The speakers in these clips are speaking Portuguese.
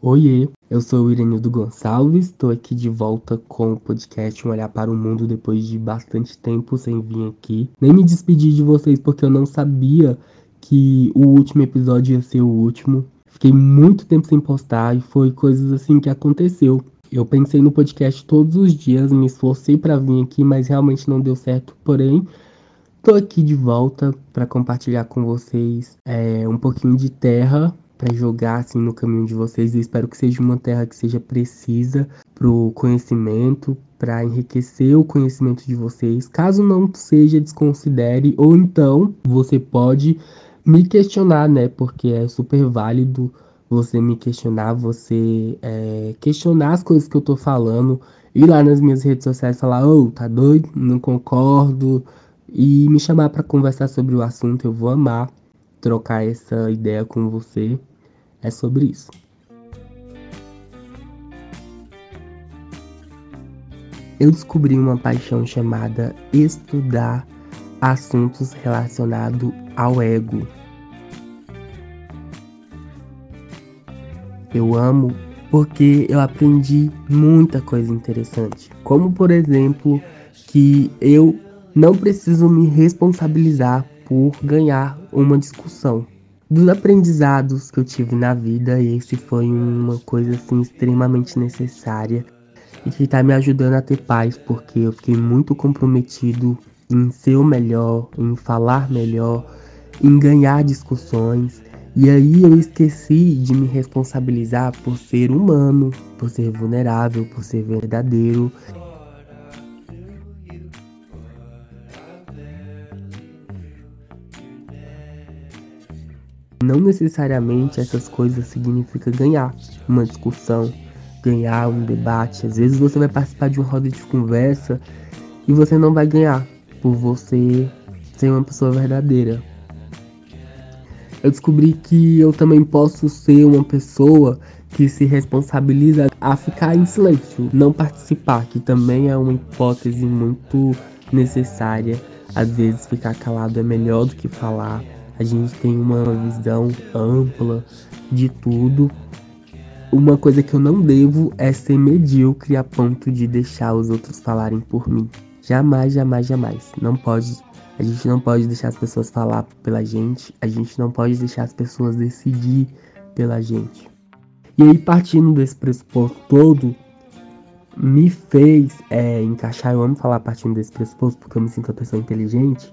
Oiê, eu sou o Irenildo Gonçalves, estou aqui de volta com o podcast Um Olhar para o Mundo depois de bastante tempo sem vir aqui. Nem me despedi de vocês porque eu não sabia que o último episódio ia ser o último. Fiquei muito tempo sem postar e foi coisas assim que aconteceu. Eu pensei no podcast todos os dias, me esforcei para vir aqui, mas realmente não deu certo. Porém, tô aqui de volta para compartilhar com vocês é, um pouquinho de terra para jogar assim no caminho de vocês. Eu espero que seja uma terra que seja precisa para o conhecimento, para enriquecer o conhecimento de vocês. Caso não seja, desconsidere ou então você pode me questionar, né? Porque é super válido você me questionar, você é, questionar as coisas que eu tô falando, ir lá nas minhas redes sociais falar, ô, oh, tá doido? Não concordo. E me chamar para conversar sobre o assunto, eu vou amar trocar essa ideia com você. É sobre isso. Eu descobri uma paixão chamada estudar assuntos relacionados ao ego. Eu amo porque eu aprendi muita coisa interessante, como por exemplo que eu não preciso me responsabilizar por ganhar uma discussão. Dos aprendizados que eu tive na vida, esse foi uma coisa assim extremamente necessária e que está me ajudando a ter paz, porque eu fiquei muito comprometido em ser o melhor, em falar melhor, em ganhar discussões. E aí eu esqueci de me responsabilizar por ser humano, por ser vulnerável, por ser verdadeiro Não necessariamente essas coisas significa ganhar uma discussão, ganhar um debate. Às vezes você vai participar de uma roda de conversa e você não vai ganhar por você ser uma pessoa verdadeira. Eu descobri que eu também posso ser uma pessoa que se responsabiliza a ficar em silêncio, não participar, que também é uma hipótese muito necessária. Às vezes ficar calado é melhor do que falar a gente tem uma visão ampla de tudo. Uma coisa que eu não devo é ser medíocre a ponto de deixar os outros falarem por mim. Jamais, jamais, jamais. Não pode. A gente não pode deixar as pessoas falar pela gente. A gente não pode deixar as pessoas decidir pela gente. E aí, partindo desse pressuposto todo, me fez é, encaixar. Eu amo falar partindo desse pressuposto porque eu me sinto uma pessoa inteligente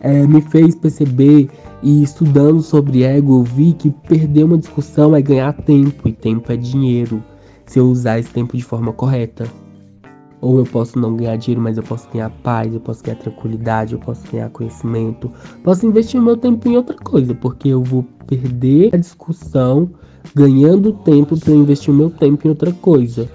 é, me fez perceber e estudando sobre ego, eu vi que perder uma discussão é ganhar tempo e tempo é dinheiro. Se eu usar esse tempo de forma correta. Ou eu posso não ganhar dinheiro, mas eu posso ganhar paz, eu posso ganhar tranquilidade, eu posso ganhar conhecimento. Posso investir o meu tempo em outra coisa, porque eu vou perder a discussão ganhando tempo para investir o meu tempo em outra coisa.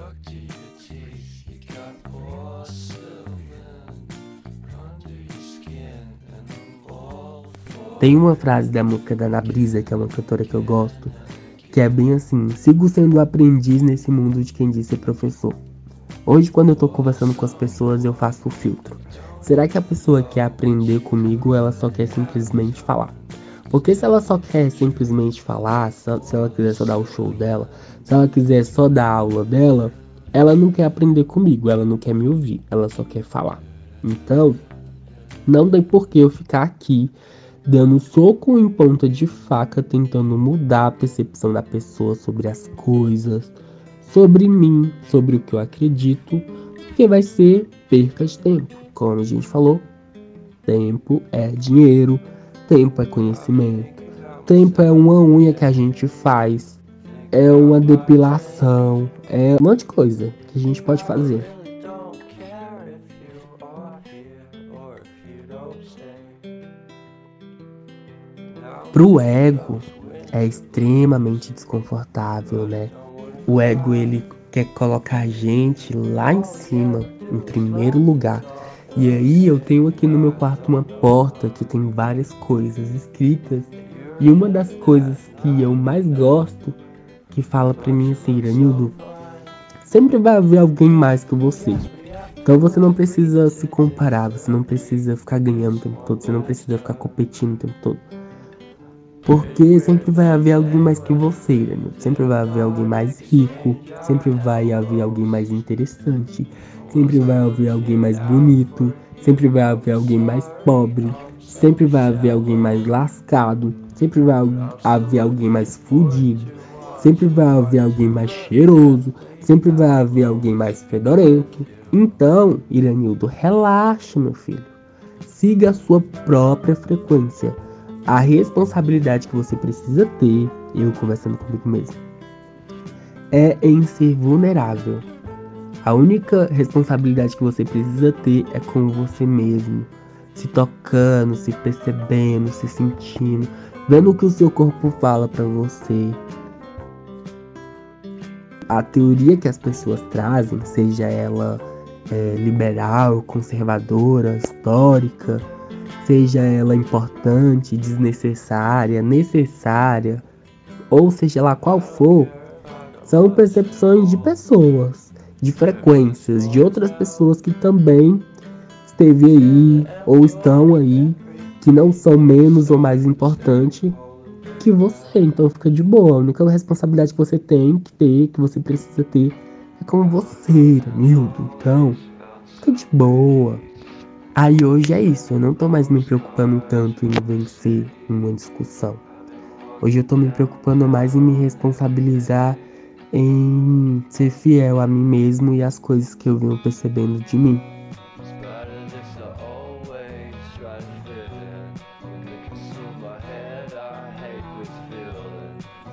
Tem uma frase da música da Ana Brisa, que é uma cantora que eu gosto, que é bem assim: Sigo sendo aprendiz nesse mundo de quem diz ser professor. Hoje, quando eu tô conversando com as pessoas, eu faço o filtro. Será que a pessoa quer aprender comigo ou ela só quer simplesmente falar? Porque se ela só quer simplesmente falar, se ela quiser só dar o show dela, se ela quiser só dar a aula dela, ela não quer aprender comigo, ela não quer me ouvir, ela só quer falar. Então, não tem por que eu ficar aqui dando soco em ponta de faca, tentando mudar a percepção da pessoa sobre as coisas, sobre mim, sobre o que eu acredito, porque vai ser perca de tempo. Como a gente falou, tempo é dinheiro, tempo é conhecimento, tempo é uma unha que a gente faz, é uma depilação, é um monte de coisa que a gente pode fazer. Pro ego é extremamente desconfortável, né? O ego ele quer colocar a gente lá em cima, em primeiro lugar. E aí eu tenho aqui no meu quarto uma porta que tem várias coisas escritas. E uma das coisas que eu mais gosto, que fala pra mim assim, Iranildo, sempre vai haver alguém mais que você. Então você não precisa se comparar, você não precisa ficar ganhando o tempo todo, você não precisa ficar competindo o tempo todo Porque sempre vai haver alguém mais que você, né? sempre vai haver alguém mais rico, sempre vai haver alguém mais interessante, sempre vai haver alguém mais bonito, sempre vai haver alguém mais pobre, sempre vai haver alguém mais lascado, sempre vai haver alguém mais fudido, sempre vai haver alguém mais cheiroso, sempre vai haver alguém mais fedorento. Então, Iranildo, relaxa, meu filho. Siga a sua própria frequência a responsabilidade que você precisa ter, eu conversando comigo mesmo, é em ser vulnerável. A única responsabilidade que você precisa ter é com você mesmo, se tocando, se percebendo, se sentindo, vendo o que o seu corpo fala para você. A teoria que as pessoas trazem, seja ela é, liberal, conservadora, histórica, seja ela importante, desnecessária, necessária, ou seja lá qual for, são percepções de pessoas, de frequências, de outras pessoas que também esteve aí ou estão aí, que não são menos ou mais importantes que você. Então fica de boa. A única responsabilidade que você tem que ter, que você precisa ter, é com você, Milton. Então, fica de boa. Aí hoje é isso, eu não tô mais me preocupando tanto em vencer uma discussão. Hoje eu tô me preocupando mais em me responsabilizar em ser fiel a mim mesmo e às coisas que eu venho percebendo de mim.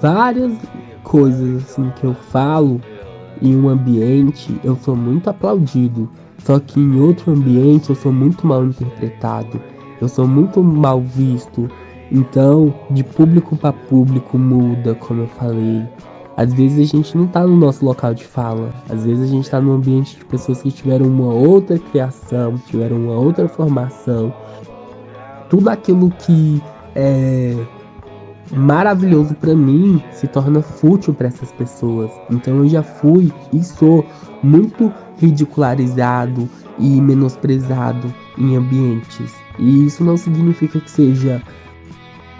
Várias coisas assim que eu falo em um ambiente, eu sou muito aplaudido só que em outro ambiente eu sou muito mal interpretado, eu sou muito mal visto. Então, de público para público muda, como eu falei. Às vezes a gente não tá no nosso local de fala, às vezes a gente tá no ambiente de pessoas que tiveram uma outra criação, tiveram uma outra formação. Tudo aquilo que é maravilhoso para mim se torna fútil para essas pessoas. Então eu já fui e sou muito ridicularizado e menosprezado em ambientes. E isso não significa que seja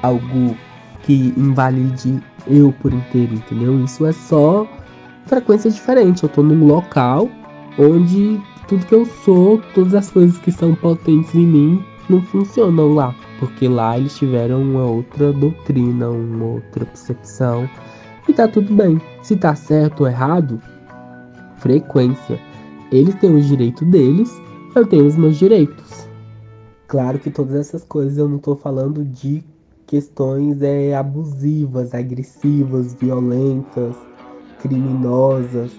algo que invalide eu por inteiro, entendeu? Isso é só frequência diferente. Eu tô num local onde tudo que eu sou, todas as coisas que são potentes em mim, não funcionam lá. Porque lá eles tiveram uma outra doutrina, uma outra percepção. E tá tudo bem. Se tá certo ou errado, frequência. Eles têm os direitos deles, eu tenho os meus direitos. Claro que todas essas coisas eu não estou falando de questões é, abusivas, agressivas, violentas, criminosas,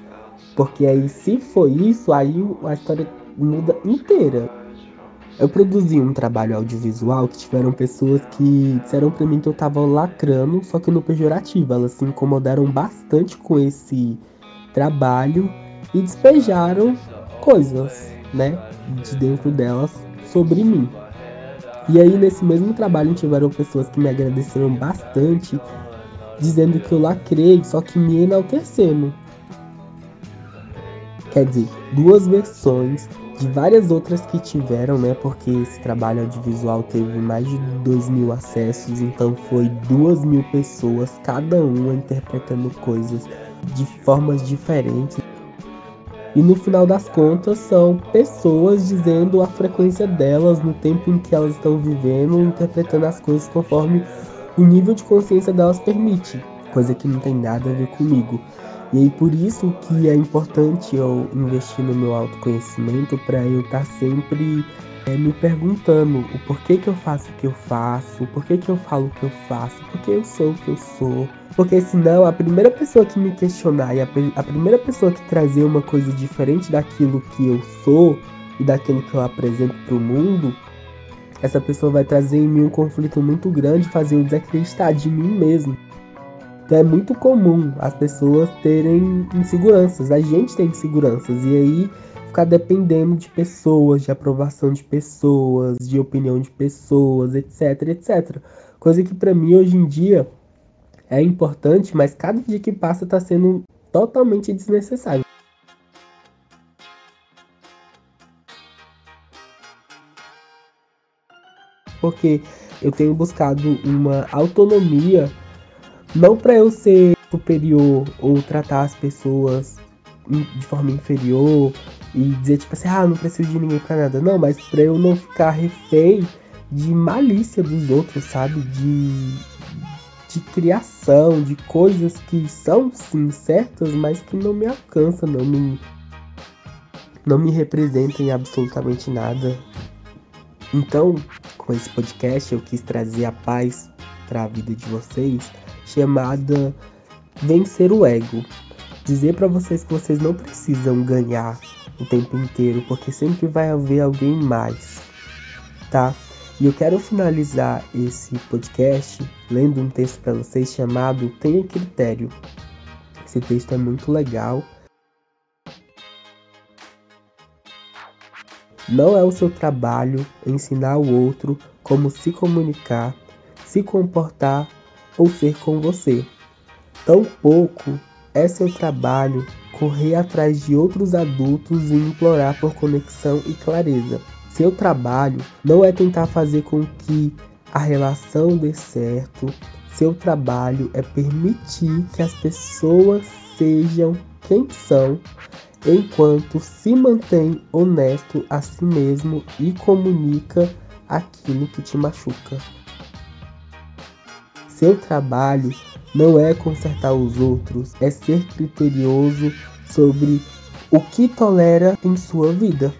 porque aí se for isso, aí a história muda inteira. Eu produzi um trabalho audiovisual que tiveram pessoas que disseram para mim que eu tava lacrando, só que no pejorativo. Elas se incomodaram bastante com esse trabalho e despejaram coisas, né, de dentro delas sobre mim. E aí nesse mesmo trabalho tiveram pessoas que me agradeceram bastante, dizendo que eu lacrei, só que me enaltecendo. Quer dizer, duas versões de várias outras que tiveram, né? Porque esse trabalho audiovisual teve mais de 2 mil acessos, então foi duas mil pessoas, cada uma interpretando coisas de formas diferentes. E no final das contas são pessoas dizendo a frequência delas no tempo em que elas estão vivendo, interpretando as coisas conforme o nível de consciência delas permite, coisa que não tem nada a ver comigo. E por isso que é importante eu investir no meu autoconhecimento para eu estar tá sempre é, me perguntando o porquê que eu faço o que eu faço, o porquê que eu falo o que eu faço, porque eu sou o que eu sou. Porque senão a primeira pessoa que me questionar e a, a primeira pessoa que trazer uma coisa diferente daquilo que eu sou e daquilo que eu apresento para o mundo, essa pessoa vai trazer em mim um conflito muito grande, fazer eu desacreditar de mim mesmo. Então é muito comum as pessoas terem inseguranças, a gente tem inseguranças, e aí ficar dependendo de pessoas, de aprovação de pessoas, de opinião de pessoas, etc, etc. Coisa que para mim hoje em dia é importante, mas cada dia que passa está sendo totalmente desnecessário. Porque eu tenho buscado uma autonomia, não para eu ser superior ou tratar as pessoas de forma inferior e dizer tipo assim, ah, não preciso de ninguém para nada. Não, mas para eu não ficar refém de malícia dos outros, sabe? De de criação, de coisas que são sim certas, mas que não me alcançam, não me não me representam em absolutamente nada. Então, com esse podcast eu quis trazer a paz para a vida de vocês, chamada vencer o ego. Dizer para vocês que vocês não precisam ganhar o tempo inteiro, porque sempre vai haver alguém mais, tá? E eu quero finalizar esse podcast lendo um texto para vocês chamado Tenha Critério. Esse texto é muito legal. Não é o seu trabalho ensinar o outro como se comunicar, se comportar ou ser com você. Tampouco é seu trabalho correr atrás de outros adultos e implorar por conexão e clareza. Seu trabalho não é tentar fazer com que a relação dê certo. Seu trabalho é permitir que as pessoas sejam quem são, enquanto se mantém honesto a si mesmo e comunica aquilo que te machuca. Seu trabalho não é consertar os outros, é ser criterioso sobre o que tolera em sua vida.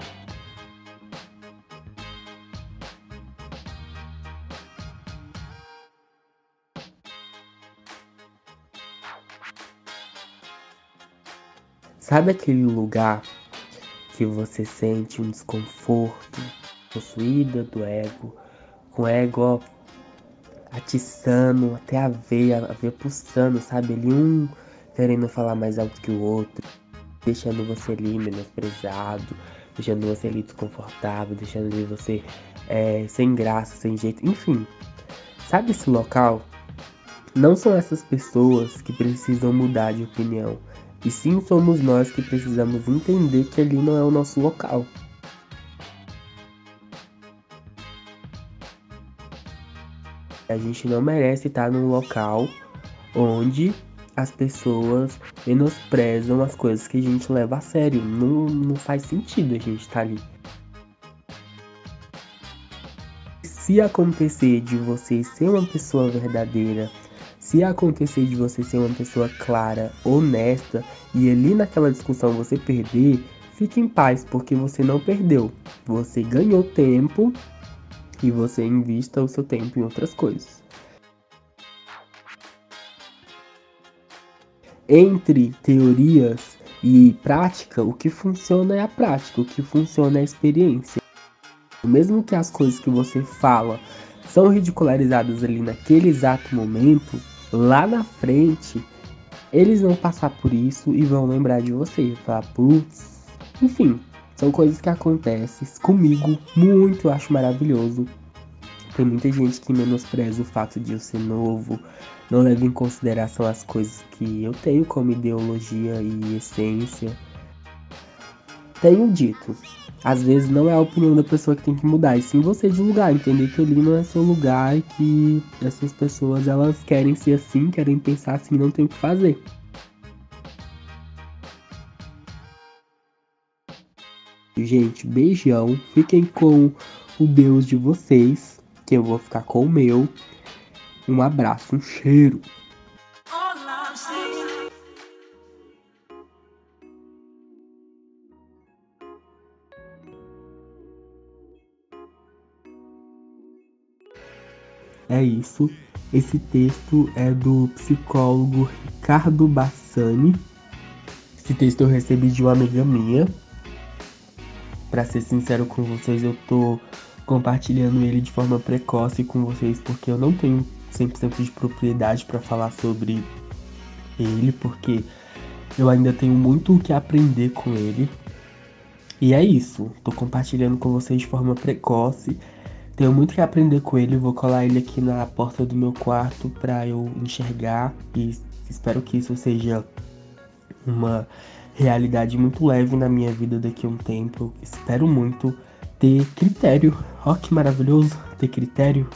Sabe aquele lugar que você sente um desconforto, possuída do ego, com ego atiçando até a veia, a veia pulsando, sabe? Ali um querendo falar mais alto que o outro, deixando você ali menosprezado, deixando você ali desconfortável, deixando ali você é, sem graça, sem jeito, enfim. Sabe esse local? Não são essas pessoas que precisam mudar de opinião e sim somos nós que precisamos entender que ali não é o nosso local. A gente não merece estar num local onde as pessoas menosprezam as coisas que a gente leva a sério. Não, não faz sentido a gente estar ali. Se acontecer de você ser uma pessoa verdadeira, se acontecer de você ser uma pessoa clara, honesta e ali naquela discussão você perder, fique em paz, porque você não perdeu. Você ganhou tempo e você invista o seu tempo em outras coisas. Entre teorias e prática, o que funciona é a prática, o que funciona é a experiência. Mesmo que as coisas que você fala são ridicularizadas ali naquele exato momento, lá na frente eles vão passar por isso e vão lembrar de você. Falar, putz. Enfim, são coisas que acontecem comigo muito, eu acho maravilhoso. Tem muita gente que menospreza o fato de eu ser novo, não leva em consideração as coisas que eu tenho como ideologia e essência. Tenho dito, às vezes não é a opinião da pessoa que tem que mudar, e sim você de lugar, entender que ali não é seu lugar e que essas pessoas elas querem ser assim, querem pensar assim, não tem o que fazer. Gente, beijão. Fiquem com o Deus de vocês, que eu vou ficar com o meu. Um abraço, um cheiro. É isso. Esse texto é do psicólogo Ricardo Bassani. Esse texto eu recebi de uma amiga minha. Para ser sincero com vocês, eu tô compartilhando ele de forma precoce com vocês porque eu não tenho 100% de propriedade para falar sobre ele, porque eu ainda tenho muito o que aprender com ele. E é isso, tô compartilhando com vocês de forma precoce. Tenho muito que aprender com ele, vou colar ele aqui na porta do meu quarto para eu enxergar e espero que isso seja uma realidade muito leve na minha vida daqui a um tempo. Espero muito ter critério. Ó, oh, que maravilhoso ter critério.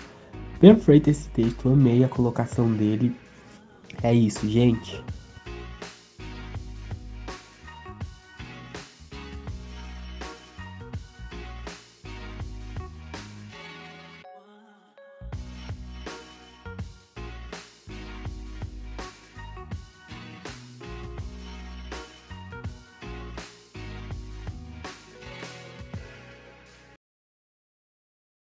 Perfeito esse texto, amei a colocação dele. É isso, gente.